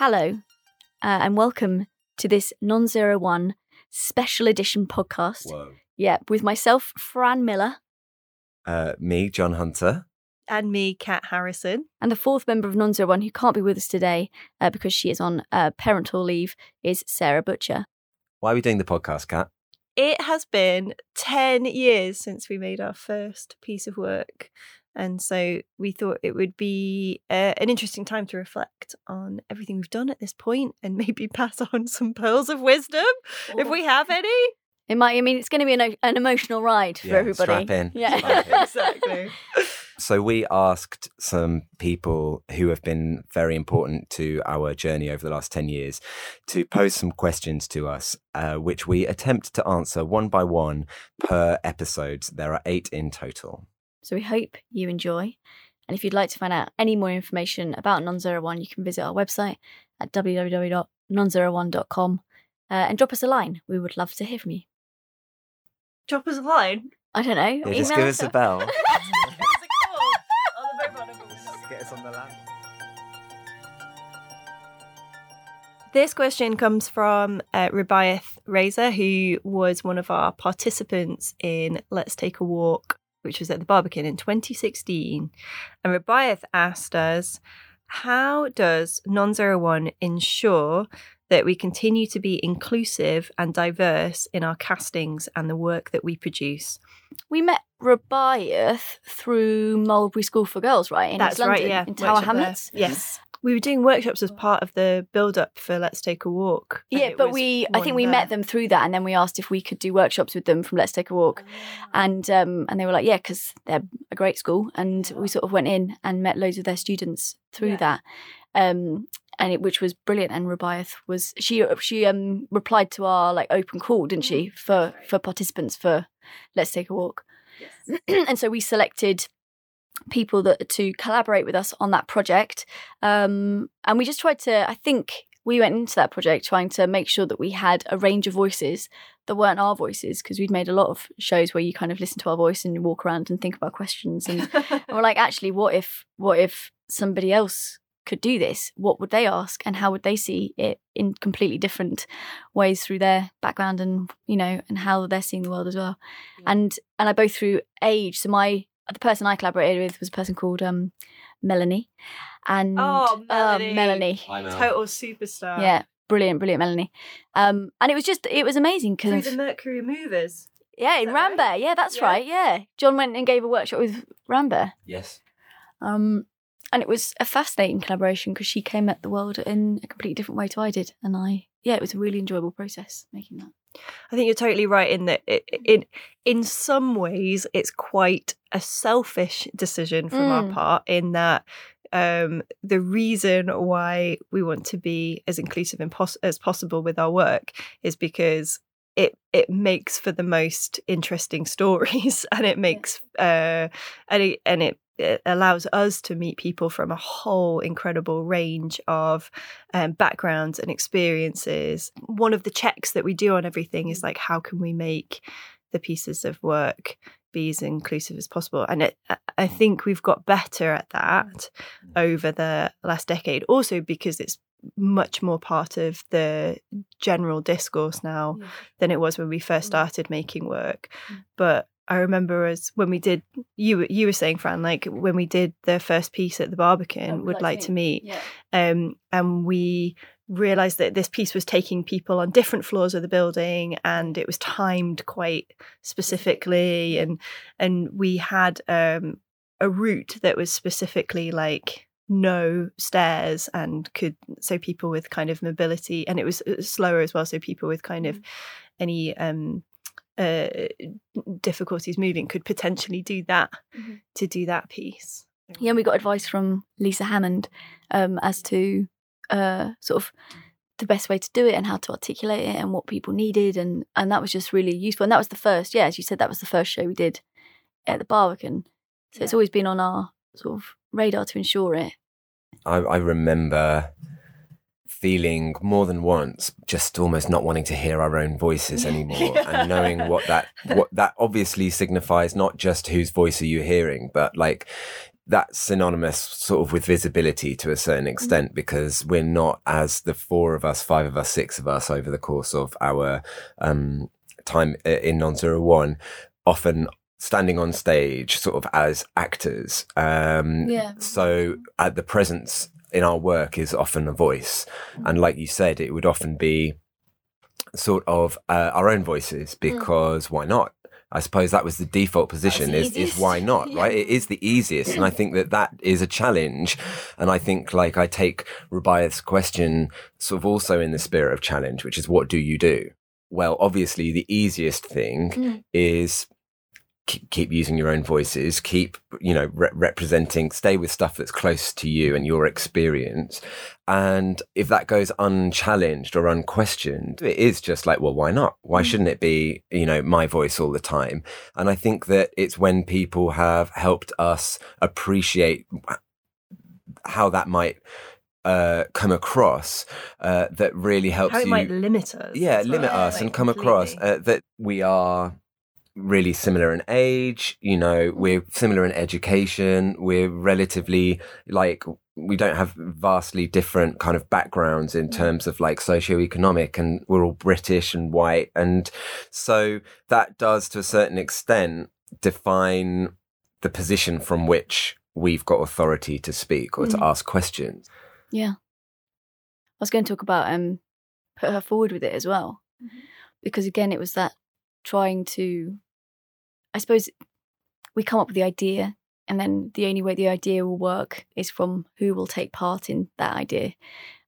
hello, uh, and welcome to this Non Zero One special edition podcast. Whoa. Yeah, with myself, Fran Miller, Uh, me, John Hunter. and me, Kat Harrison. and the fourth member of Non Zero One who can't be with us today uh, because she is on uh, parental leave is Sarah Butcher. Why are we doing the podcast, Kat? It has been 10 years since we made our first piece of work. And so we thought it would be uh, an interesting time to reflect on everything we've done at this point and maybe pass on some pearls of wisdom if we have any. It might. I mean, it's going to be an, an emotional ride for Yeah, everybody. strap in. Yeah. Strap in. exactly. So we asked some people who have been very important to our journey over the last 10 years to pose some questions to us, uh, which we attempt to answer one by one per episode. There are eight in total. So we hope you enjoy. And if you'd like to find out any more information about Non01, you can visit our website at www.non01.com uh, and drop us a line. We would love to hear from you. Drop us a line. I don't know. Yeah, just give us a bell. Get us on the line. This question comes from uh, Rubaiyat Reza, who was one of our participants in Let's Take a Walk, which was at the Barbican in 2016. And Rubaiyat asked us, how does Non01 ensure that we continue to be inclusive and diverse in our castings and the work that we produce? We met Rubaiyat through Mulberry School for Girls, right? In That's East London, right, yeah. In Tower Hamlets. Yes. We were doing workshops as part of the build up for Let's Take a Walk. Yeah, but we, I think we there. met them through that, and then we asked if we could do workshops with them from Let's Take a Walk, and um, and they were like, yeah, because they're a great school, and we sort of went in and met loads of their students through Yeah. that, um, and it which was brilliant. And Rubaiyat was she she um replied to our like open call, didn't she, for for participants for Let's Take a Walk, and so we selected people that to collaborate with us on that project. Um, and we just tried to i think we went into that project trying to make sure that we had a range of voices that weren't our voices because we'd made a lot of shows where you kind of listen to our voice and you walk around and think about questions and, and we're like actually what if what if somebody else could do this? What would they ask and how would they see it in completely different ways through their background and you know and how they're seeing the world as well? And and i both through age so my the person i collaborated with was a person called um melanie and Oh, uh, Melanie. melanie Total superstar. yeah brilliant brilliant melanie um and it was just it was amazing Through because the Mercury Movers. yeah in that right? rambert yeah that's Yeah. right yeah john went and gave a workshop with rambert Yes. um and it was a fascinating collaboration because she came at the world in a completely different way to i did and i yeah it was a really enjoyable process making that I think you're totally right in that it, in in some ways it's quite a selfish decision from our Mm. part in that um, the reason why we want to be as inclusive pos- as possible with our work is because it it makes for the most interesting stories and it makes uh and it and it, it allows us to meet people from a whole incredible range of um, backgrounds and experiences. One of the checks that we do on everything is like, how can we make the pieces of work be as inclusive as possible? And it, I- think we've got better at that over the last decade, also because it's much more part of the general discourse now than it was when we first started making work. Mm. But I remember as when we did you were- you were saying Fran like when we did the first piece at the Barbican would like to meet yeah. um, and we realized that this piece was taking people on different floors of the building and it was timed quite specifically and and we had um, a route that was specifically like no stairs and could so people with kind of mobility and it was slower as well so people with kind of any um uh difficulties moving could potentially do that Mhm. to do that piece yeah, and we got advice from Lisa Hammond um, as to uh, sort of the best way to do it and how to articulate it and what people needed, and and that was just really useful. And that was the first, yeah, as you said, that was the first show we did at the Barbican. So it's always been on our sort of radar to ensure it. I, I remember feeling more than once just almost not wanting to hear our own voices anymore and knowing what that what that obviously signifies not just whose voice are you hearing but like that's synonymous sort of with visibility to a certain extent because we're not as the four of us, five of us, six of us over the course of our um, time in non zero one, often standing on stage sort of as actors. Um, Yeah. So at the presence in our work is often a voice. And like you said, it would often be sort of uh, our own voices because why not? I suppose that was the default position is, is why not, Yeah. right? It is the easiest. And I think that that is a challenge. And I think like I take Rubaiyat's question sort of also in the spirit of challenge, which is what do you do? Well, obviously the easiest thing Mm. is keep, using your own voices, keep, you know, re- representing, stay with stuff that's close to you and your experience. And if that goes unchallenged or unquestioned, it is just like, well, why not? Why shouldn't it be, you know, my voice all the time? And I think that it's when people have helped us appreciate how that might uh, come across uh, that really helps How it you might limit us. yeah limit well, us like, and come across uh, that we are really similar in age you know we're similar in education we're relatively like we don't have vastly different kind of backgrounds in terms of like socioeconomic and we're all british and white and so that does to a certain extent define the position from which we've got authority to speak or to Mm. ask questions Yeah. I was going to talk about um put her forward with it as well. Because again it was that trying to I suppose we come up with the idea and then the only way the idea will work is from who will take part in that idea.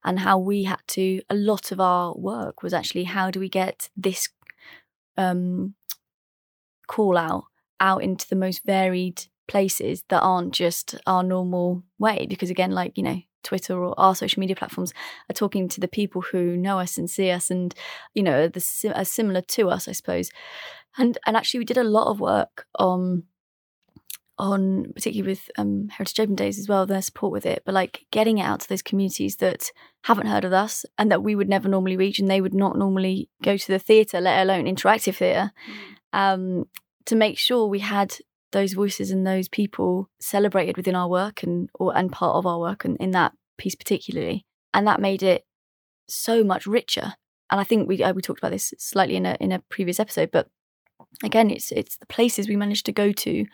And how we had to a lot of our work was actually how do we get this um call out out into the most varied places that aren't just our normal way because again like you know twitter or our social media platforms are talking to the people who know us and see us and you know the si- are similar to us i suppose and and actually we did a lot of work on on particularly with um heritage open days as well their support with it but like getting it out to those communities that haven't heard of us and that we would never normally reach and they would not normally go to the theatre let alone interactive theatre um to make sure we had those voices and those people celebrated within our work and or and part of our work and in that piece particularly. And that made it so much richer. And i think we uh, we talked about this slightly in a in a previous episode but again it's it's the places we managed to go to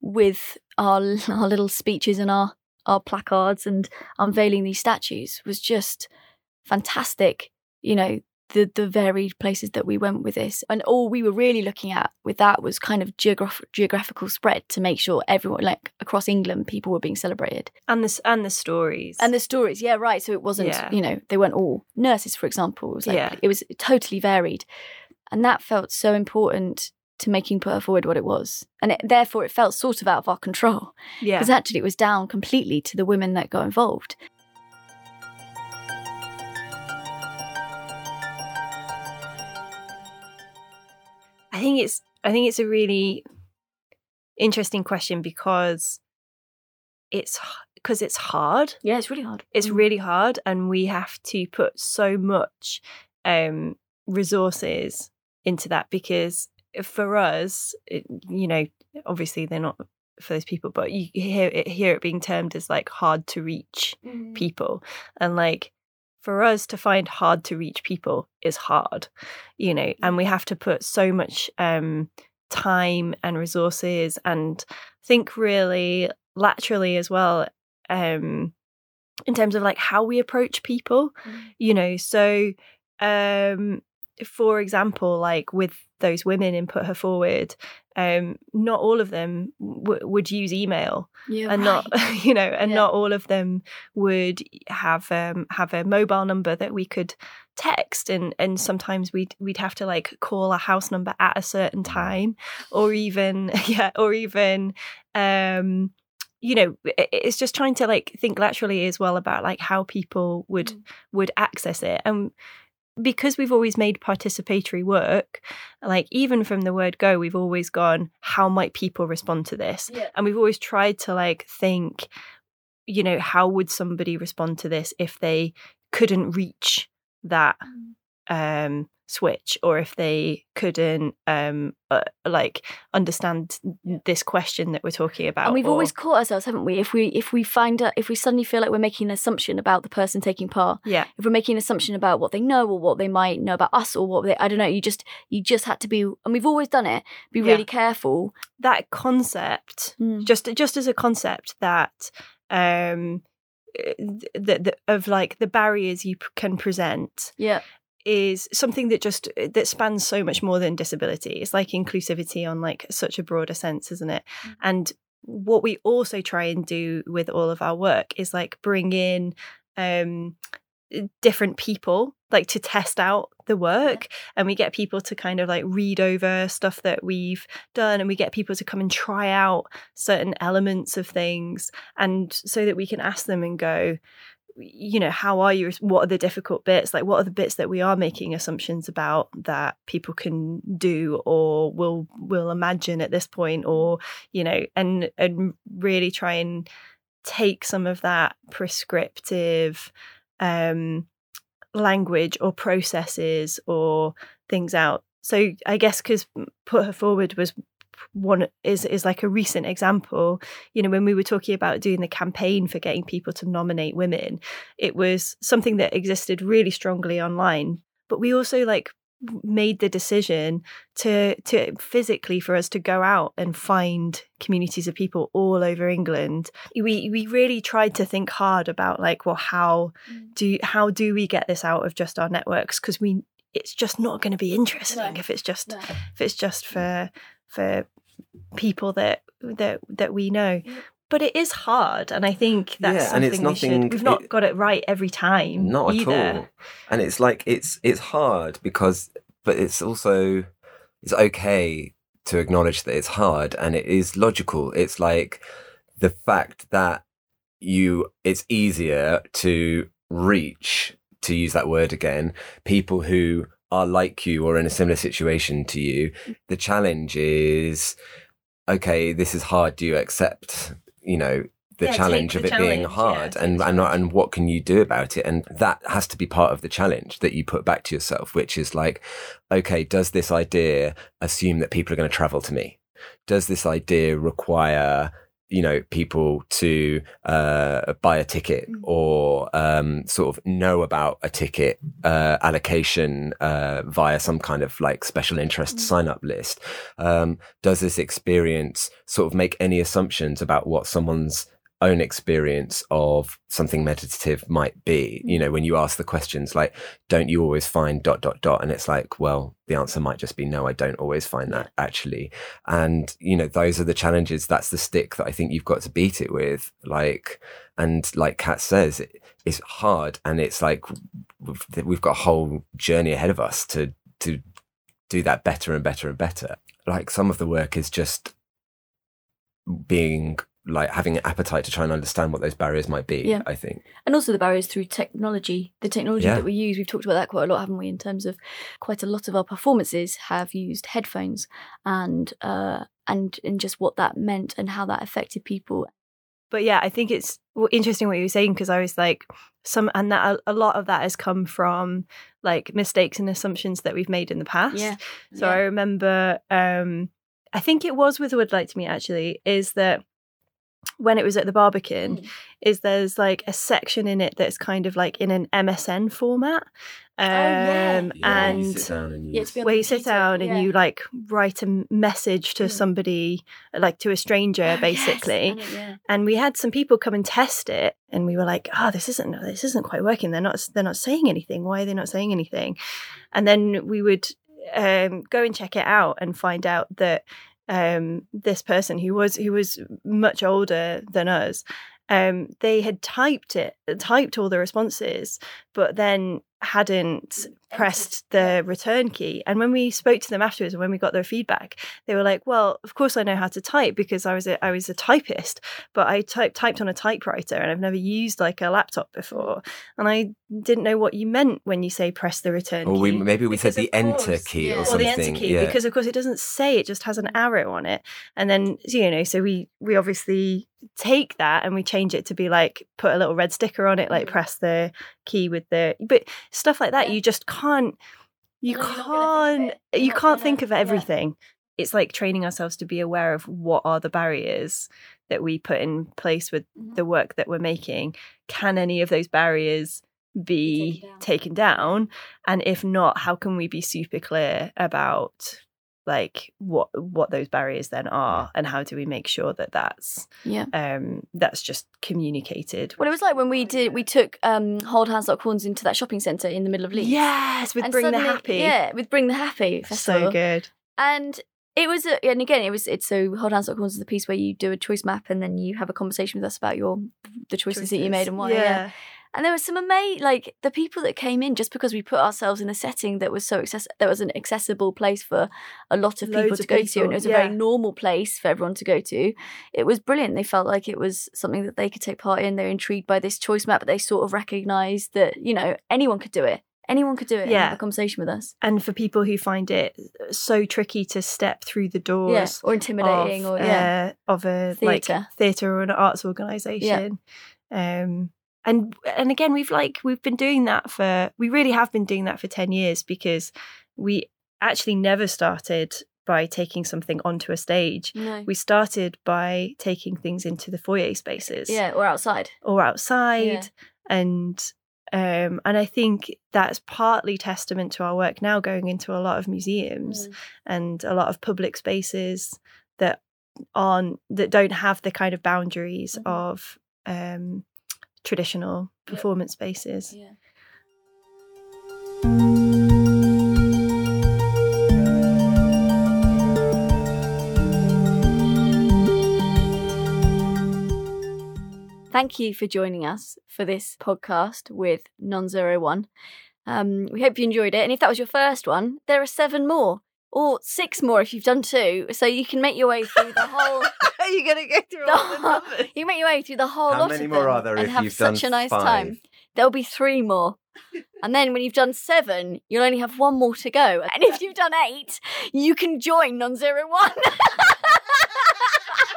with our our little speeches and our our placards and unveiling these statues was just fantastic. You know the the varied places that we went with this. And all we were really looking at with that was kind of geograph- geographical spread to make sure everyone like across england people were being celebrated. And the s- and the stories. And the stories yeah right. So it wasn't Yeah. you know they weren't all nurses for example. It was like Yeah. it was totally varied and that felt so important to making put forward what it was. And it, therefore it felt sort of out of our control. Yeah. Because actually it was down completely to the women that got involved. I think it's I think it's a really interesting question because it's because it's hard. yeah it's really hard. It's Mm. really hard, and we have to put so much um, resources into that because for us, it, you know, obviously they're not for those people, but you hear it, hear it being termed as like hard to reach Mm. people, and like for us to find hard to reach people is hard, you know, and we have to put so much um, time and resources and think really laterally as well um in terms of like how we approach people Mm. you know so um for example like with those women in put her forward um not all of them w- would use email yeah and right. not you know and Yeah. not all of them would have um have a mobile number that we could text and and sometimes we'd we'd have to like call a house number at a certain time or even yeah or even um you know it's just trying to like think laterally as well about like how people would Mm. would access it and because we've always made participatory work like even from the word go we've always gone how might people respond to this? Yeah. And we've always tried to like think you know how would somebody respond to this if they couldn't reach that um switch or if they couldn't um uh, like understand this question that we're talking about and we've or- always caught ourselves haven't we if we if we find out if we suddenly feel like we're making an assumption about the person taking part yeah if we're making an assumption about what they know or what they might know about us or what they i don't know you just you just had to be and we've always done it be Yeah. really careful that concept Mm. just just as a concept that um the, the, of like the barriers you can present yeah is something that just that spans so much more than disability. It's like inclusivity on like such a broader sense isn't it? Mm. and what we also try and do with all of our work is like bring in um different people like to test out the work. And we get people to kind of like read over stuff that we've done and we get people to come and try out certain elements of things and so that we can ask them and go you know how are you? What are the difficult bits? Like what are the bits that we are making assumptions about that people can do or will will imagine at this point or you know and and really try and take some of that prescriptive um language or processes or things out. So i guess because put her forward was one is is like a recent example you know when we were talking about doing the campaign for getting people to nominate women it was something that existed really strongly online but we also like made the decision to to physically for us to go out and find communities of people all over England we we really tried to think hard about like well how mm. do how do we get this out of just our networks because we it's just not going to be interesting No. if it's just No. if it's just mm. for for people that that that we know but it is hard and i think that's Yeah, and it's something we should, we've not it- got it right every time Not either. at all. And it's like it's it's hard because but it's also it's okay to acknowledge that it's hard and it is logical. It's like the fact that you it's easier to reach to use that word again people who are like you or in a similar situation to you the challenge is okay this is hard do you accept you know the Yeah, challenge the of it being hard? yeah, and and and what can you do about it? And that has to be part of the challenge that you put back to yourself which is like okay does this idea assume that people are going to travel to me? Does this idea require you know people to uh, buy a ticket Mm. or um, sort of know about a ticket uh, allocation uh, via some kind of like special interest Mm. sign up list um, does this experience sort of make any assumptions about what someone's own experience of something meditative might be. Mm-hmm. You know when you ask the questions like don't you always find dot dot dot? And it's like well the answer might just be no i don't always find that actually. And you know those are the challenges. That's the stick that i think you've got to beat it with. Like and like kat says it, it's hard and it's like we've, we've got a whole journey ahead of us to to do that better and better and better. Like some of the work is just being like having an appetite to try and understand what those barriers might be Yeah. i think and also the barriers through technology the technology Yeah. that we use we've talked about that quite a lot haven't we in terms of quite a lot of our performances have used headphones and uh and and just what that meant and how that affected people but yeah i think it's interesting what you were saying because i was like some and that a, a lot of that has come from like mistakes and assumptions that we've made in the past Yeah. so Yeah. i remember um i think it was with a would like to Me actually is that when it was at the barbican Mm. is there's like a section in it that's kind of like in an msn format um Oh, yeah. you and sit down and Yeah, you to be on where you sit down and yeah. you like write a message to Mm. somebody like to a stranger Oh, yes, basically and it- yeah. and we had some people come and test it and we were like oh this isn't this isn't quite working they're not they're not saying anything why are they not saying anything and then we would um, go and check it out and find out that um, this person who was who was much older than us um, they had typed it typed all the responses but then hadn't pressed the return key. And when we spoke to them afterwards and when we got their feedback they were like well of course i know how to type because i was a, i was a typist but i type, typed on a typewriter and i've never used like a laptop before. And i didn't know what you meant when you say press the return or we maybe we said the of enter key yeah. or Or or something the enter key yeah. because of course it doesn't say it just has an arrow on it. And then you know so we we obviously take that and we change it to be like put a little red sticker on it like Mm. press the key with the but stuff like that Yeah. you just can't you And then you're not gonna think can't. You're can't think of yeah. everything it's like training ourselves to be aware of what are the barriers that we put in place with Mhm. the work that we're making can any of those barriers be Taken down. taken down and if not how can we be super clear about like what what those barriers then are and how do we make sure that that's Yeah. um that's just communicated Well, it was like when we did. We took um, Hold Hands Lock Horns into that shopping centre in the middle of Leeds. yes with And bring the happy Yeah, with Bring the Happy festival. so good And it was, a, and again, it was. It's so Hold Hands Lock Horns is the piece where you do a choice map and then you have a conversation with us about your the choices, that you made and why. Yeah. And there was some amazing, like the people that came in just because we put ourselves in a setting that was so access, that was an accessible place for a lot of people Loads to of go to, and it was a very normal place for everyone to go to. It was brilliant. They felt like it was something that they could take part in. They're intrigued by this choice map, but they sort of recognised that you know anyone could do it. Anyone could do it. and Yeah. have a conversation with us. and for people who find it so tricky to step through the doors Yeah, or intimidating, of, or yeah, uh, of a Theatre. like theatre or an arts organisation. Um, and and again, we've like we've been doing that for we really have been doing that for ten years because we actually never started by taking something onto a stage. no, We started by taking things into the foyer spaces, yeah, or outside. or outside, Yeah. and um, and I think that's partly testament to our work now going into a lot of museums Mm. and a lot of public spaces that aren't that don't have the kind of boundaries Mhm. of um, traditional performance spaces. Yeah. Thank you for joining us for this podcast with Non01. Um, we hope you enjoyed it. And if that was your first one, there are seven more, or six more if you've done two. So you can make your way through the whole. Are you going to go through all the numbers? you make your way through the whole How lot many of more them are there and if have you've such done a nice five? time. There'll be three more. And then when you've done seven, you'll only have one more to go. And if you've done eight, you can join non zero one.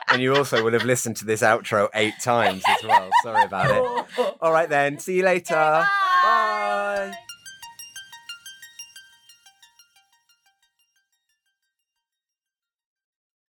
And you also will have listened to this outro eight times as well. Sorry about it. All right then. See you later. Bye.